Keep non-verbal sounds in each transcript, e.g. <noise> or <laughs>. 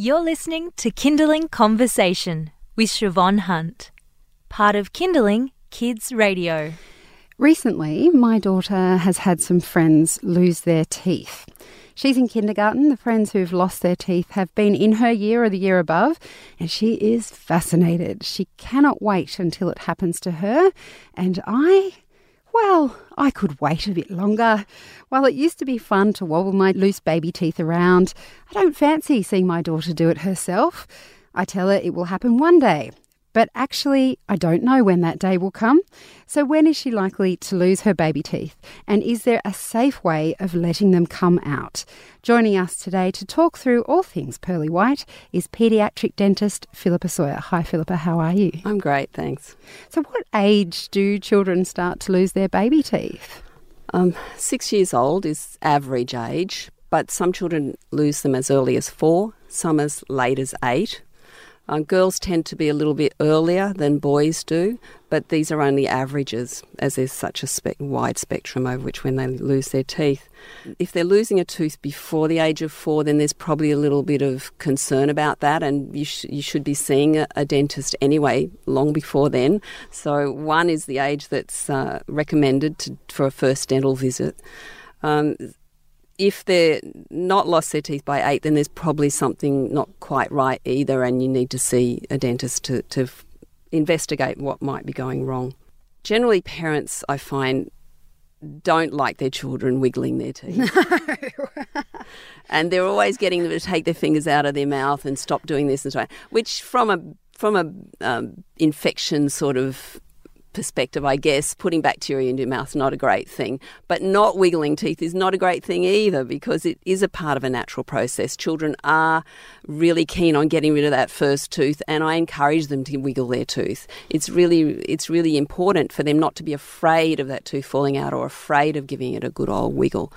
You're listening to Kinderling Conversation with Siobhan Hunt, part of Kinderling Kids Radio. Recently, my daughter has had some friends lose their teeth. She's in kindergarten. The friends who've lost their teeth have been in her year or the year above, and she is fascinated. She cannot wait until it happens to her, and I well, I could wait a bit longer. While it used to be fun to wobble my loose baby teeth around, I don't fancy seeing my daughter do it herself. I tell her it will happen one day. But actually, I don't know when that day will come. So, when is she likely to lose her baby teeth? And is there a safe way of letting them come out? Joining us today to talk through all things pearly white is paediatric dentist Philippa Sawyer. Hi, Philippa, how are you? I'm great, thanks. So, what age do children start to lose their baby teeth? Um, six years old is average age, but some children lose them as early as four, some as late as eight. Um, girls tend to be a little bit earlier than boys do, but these are only averages as there's such a spe- wide spectrum over which when they lose their teeth. If they're losing a tooth before the age of four, then there's probably a little bit of concern about that, and you, sh- you should be seeing a, a, dentist anyway long before then. So, one is the age that's uh, recommended to, for a first dental visit. Um, if they're not lost their teeth by eight, then there's probably something not quite right either, and you need to see a dentist to, to f- investigate what might be going wrong. Generally, parents, I find, don't like their children wiggling their teeth. <laughs> No. <laughs> and they're always getting them to take their fingers out of their mouth and stop doing this and so on, which from a from a um, infection sort of perspective, I guess, putting bacteria into your mouth is not a great thing. But not wiggling teeth is not a great thing either because it is a part of a natural process. Children are really keen on getting rid of that first tooth, and I encourage them to wiggle their tooth. It's really, it's really important for them not to be afraid of that tooth falling out or afraid of giving it a good old wiggle.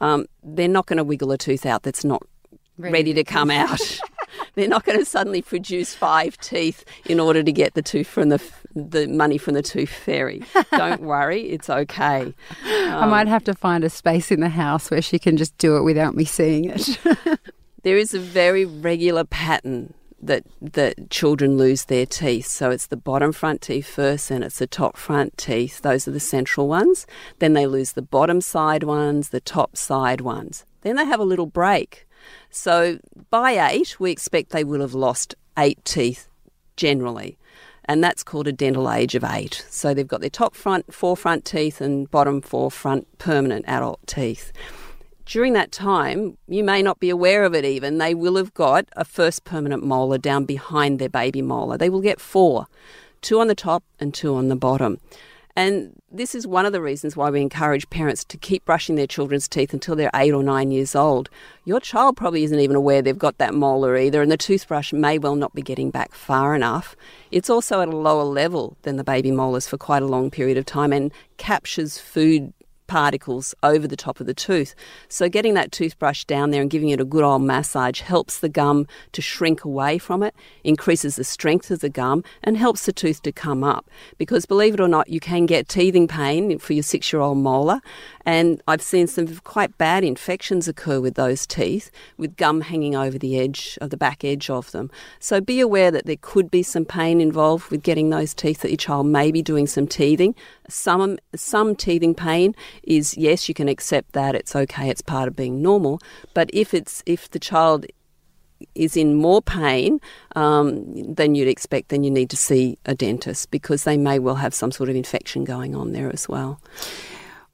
Um, they're not going to wiggle a tooth out that's not ready, ready to come out. <laughs> They're not going to suddenly produce five teeth in order to get the tooth from the the money from the tooth fairy. Don't <laughs> worry, it's okay. Um, I might have to find a space in the house where she can just do it without me seeing it. <laughs> there is a very regular pattern that that children lose their teeth. So it's the bottom front teeth first, and it's the top front teeth. Those are the central ones. Then they lose the bottom side ones, the top side ones. Then they have a little break so by eight, we expect they will have lost eight teeth generally. And that's called a dental age of eight. So they've got their top front four front teeth and bottom four front permanent adult teeth. During that time, you may not be aware of it even, they will have got a first permanent molar down behind their baby molar. They will get four two on the top and two on the bottom. And this is one of the reasons why we encourage parents to keep brushing their children's teeth until they're eight or nine years old. Your child probably isn't even aware they've got that molar either, and the toothbrush may well not be getting back far enough. It's also at a lower level than the baby molars for quite a long period of time and captures food particles over the top of the tooth. So, getting that toothbrush down there and giving it a good old massage helps the gum to shrink away from it, increases the strength of the gum, and helps the tooth to come up. Because, believe it or not, you can get teething pain for your six year old molar, and I've seen some quite bad infections occur with those teeth, with gum hanging over the edge of the back edge of them. So, be aware that there could be some pain involved with getting those teeth, that your child may be doing some teething. Some, some teething pain is yes, you can accept that, it's okay, it's part of being normal. But if it's if the child is in more pain um, than you'd expect, then you need to see a dentist because they may well have some sort of infection going on there as well.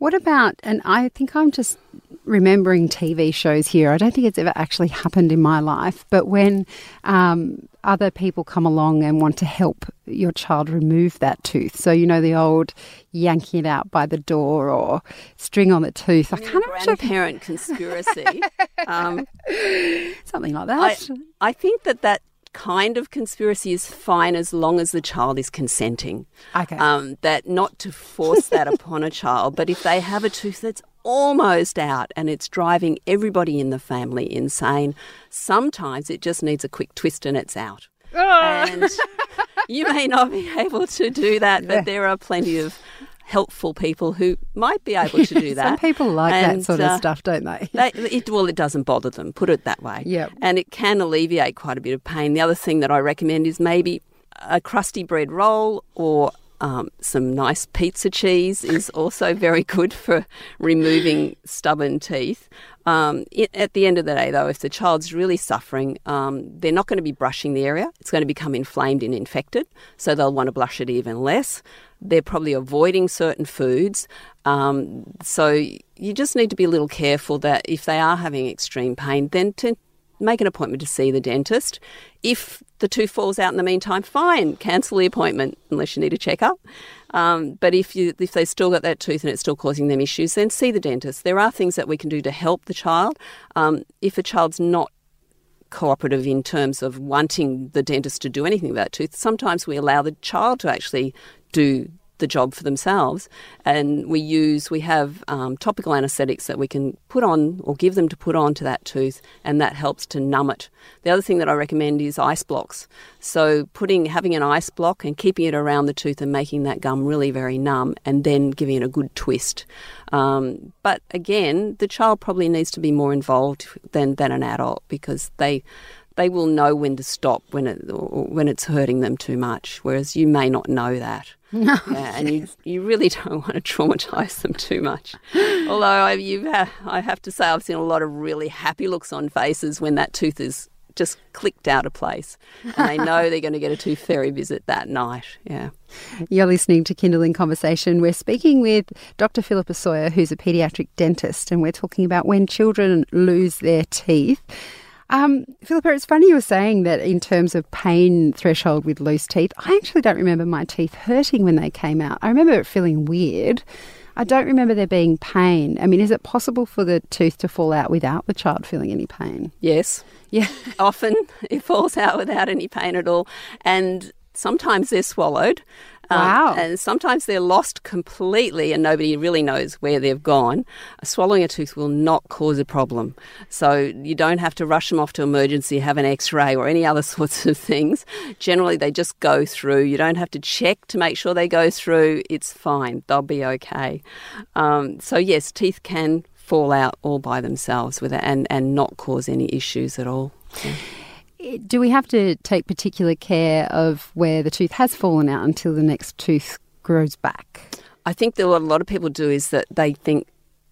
What about, and I think I'm just remembering TV shows here. I don't think it's ever actually happened in my life, but when um, other people come along and want to help your child remove that tooth, so you know the old yanking it out by the door or string on the tooth. I can't grandparent conspiracy, <laughs> um, something like that. I, I think that that kind of conspiracy is fine as long as the child is consenting. Okay. Um, that not to force that upon a <laughs> child, but if they have a tooth that's almost out and it's driving everybody in the family insane. Sometimes it just needs a quick twist and it's out. Oh. And you may not be able to do that, but there are plenty of helpful people who might be able to do <laughs> that. Some people like And, that sort uh, of stuff, don't they? they, it, well, it doesn't bother them, put it that way. Yep. And it can alleviate quite a bit of pain. The other thing that I recommend is maybe a crusty bread roll or um, some nice pizza cheese is also very good for removing stubborn teeth. Um, it, at the end of the day, though, if the child's really suffering, um, they're not going to be brushing the area. It's going to become inflamed and infected, so they'll want to blush it even less. They're probably avoiding certain foods. Um, so you just need to be a little careful that if they are having extreme pain, then to make an appointment to see the dentist. If the tooth falls out in the meantime, fine, cancel the appointment unless you need a checkup. Um, but if you if they've still got that tooth and it's still causing them issues, then see the dentist. There are things that we can do to help the child. Um, if a child's not cooperative in terms of wanting the dentist to do anything about tooth, sometimes we allow the child to actually do the job for themselves. And we use, we have um, topical anaesthetics that we can put on or give them to put on to that tooth, and that helps to numb it. The other thing that I recommend is ice blocks. So putting, having an ice block and keeping it around the tooth and making that gum really very numb, and then giving it a good twist. Um, but again, the child probably needs to be more involved than, than an adult because they they will know when to stop when it when it's hurting them too much, whereas you may not know that. <laughs> yeah, and you you really don't want to traumatize them too much. Although I, you ha- I have to say I've seen a lot of really happy looks on faces when that tooth is just clicked out of place, and they know they're going to get a tooth fairy visit that night. Yeah. You're listening to Kinderling Conversation. We're speaking with Dr. Philippa Sawyer, who's a paediatric dentist, and we're talking about when children lose their teeth. Um, Philippa, it's funny you were saying that in terms of pain threshold with loose teeth. I actually don't remember my teeth hurting when they came out. I remember it feeling weird. I don't remember there being pain. I mean, is it possible for the tooth to fall out without the child feeling any pain? Yes. Yeah. <laughs> Often it falls out without any pain at all, and sometimes they're swallowed. Um, and sometimes they're lost completely and nobody really knows where they've gone. Swallowing a tooth will not cause a problem. So you don't have to rush them off to emergency, have an x ray, or any other <laughs> sorts of things. Generally, they just go through. You don't have to check to make sure they go through. It's fine, they'll be okay. Um, so, yes, teeth can fall out all by themselves with it and, and not cause any issues at all. Do we have to take particular care of where the tooth has fallen out until the next tooth grows back? I think that what a lot of people do is that they think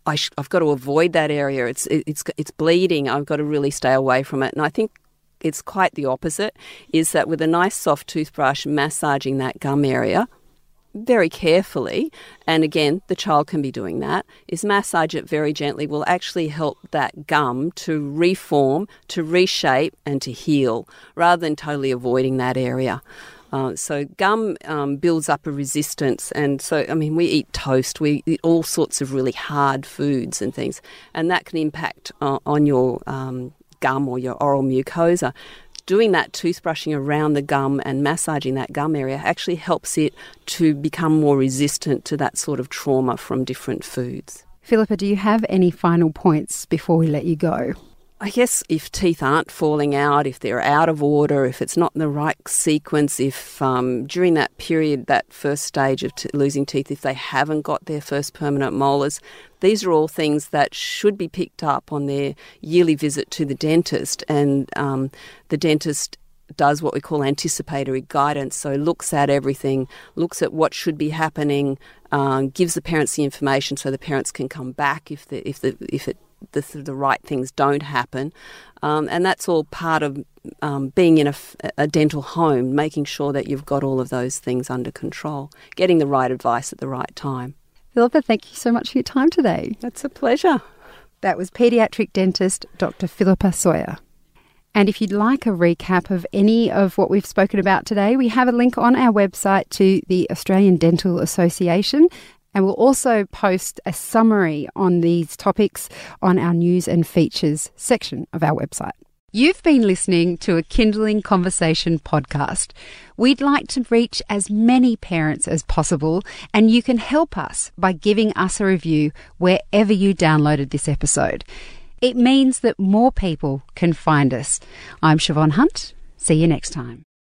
I I've got to avoid that area. It's it's it's bleeding. I've got to really stay away from it. And I think it's quite the opposite. Is that with a nice soft toothbrush massaging that gum area very carefully, and again the child can be doing that. Is massage it very gently will actually help that gum to reform, to reshape, and to heal, rather than totally avoiding that area. Uh, so gum um, builds up a resistance, and so I mean we eat toast, we eat all sorts of really hard foods and things, and that can impact uh, on your um, gum or your oral mucosa. Doing that toothbrushing around the gum and massaging that gum area actually helps it to become more resistant to that sort of trauma from different foods. Philippa, do you have any final points before we let you go? I guess if teeth aren't falling out, if they're out of order, if it's not in the right sequence, if um, during that period, that first stage of t- losing teeth, if they haven't got their first permanent molars, these are all things that should be picked up on their yearly visit to the dentist. And um, the dentist does what we call anticipatory guidance, so looks at everything, looks at what should be happening, um, gives the parents the information so the parents can come back if the if the if it the, the right things don't happen. Um, and that's all part of um, being in a dental home, making sure that you've got all of those things under control, getting the right advice at the right time. Philippa, thank you so much for your time today. That's a pleasure. That was paediatric dentist Dr. Philippa Sawyer. And if you'd like a recap of any of what we've spoken about today, we have a link on our website to the Australian Dental Association. And we'll also post a summary on these topics on our news and features section of our website. You've been listening to a Kinderling Conversation podcast. We'd like to reach as many parents as possible, and you can help us by giving us a review wherever you downloaded this episode. It means that more people can find us. I'm Siobhan Hunt. See you next time.